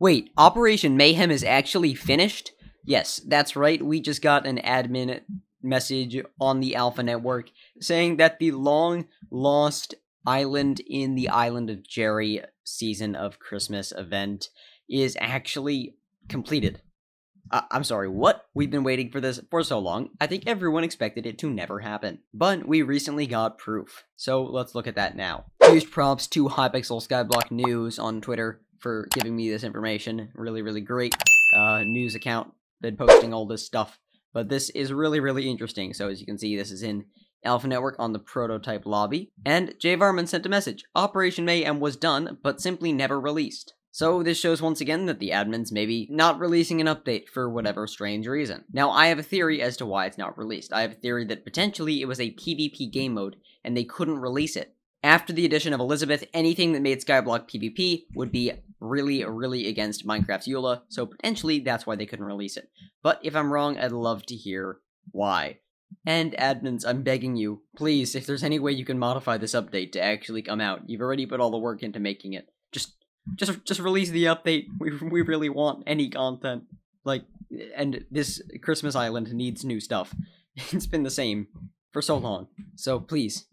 Wait, Operation Mayhem is actually finished? Yes, that's right. We just got an admin message on the Alpha Network saying that the long lost Island in the Island of Jerry season of Christmas event is actually completed. I- I'm sorry, what? We've been waiting for this for so long. I think everyone expected it to never happen. But we recently got proof. So let's look at that now. Huge props to Hypixel Skyblock News on Twitter for giving me this information. Really, really great uh, news account. Been posting all this stuff. But this is really, really interesting. So as you can see, this is in Alpha Network on the prototype lobby. And Jayavarmen sent a message. Operation May Mayhem was done, but simply never released. So this shows once again that the admins may be not releasing an update for whatever strange reason. Now I have a theory as to why it's not released. I have a theory that potentially it was a PvP game mode and they couldn't release it. After the addition of Elizabeth, anything that made Skyblock PvP would be really, really against Minecraft's EULA, so potentially that's why they couldn't release it. But if I'm wrong, I'd love to hear why. And admins, I'm begging you, please, if there's any way you can modify this update to actually come out, you've already put all the work into making it. Just just just release the update. We we really want any content. Like and this Christmas Island needs new stuff. It's been the same for so long. So please.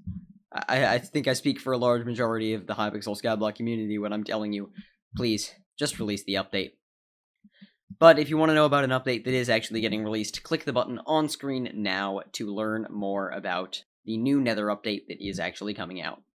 I, I think I speak for a large majority of the Hypixel Skyblock community when I'm telling you, please, just release the update. But if you want to know about an update that is actually getting released, click the button on screen now to learn more about the new Nether update that is actually coming out.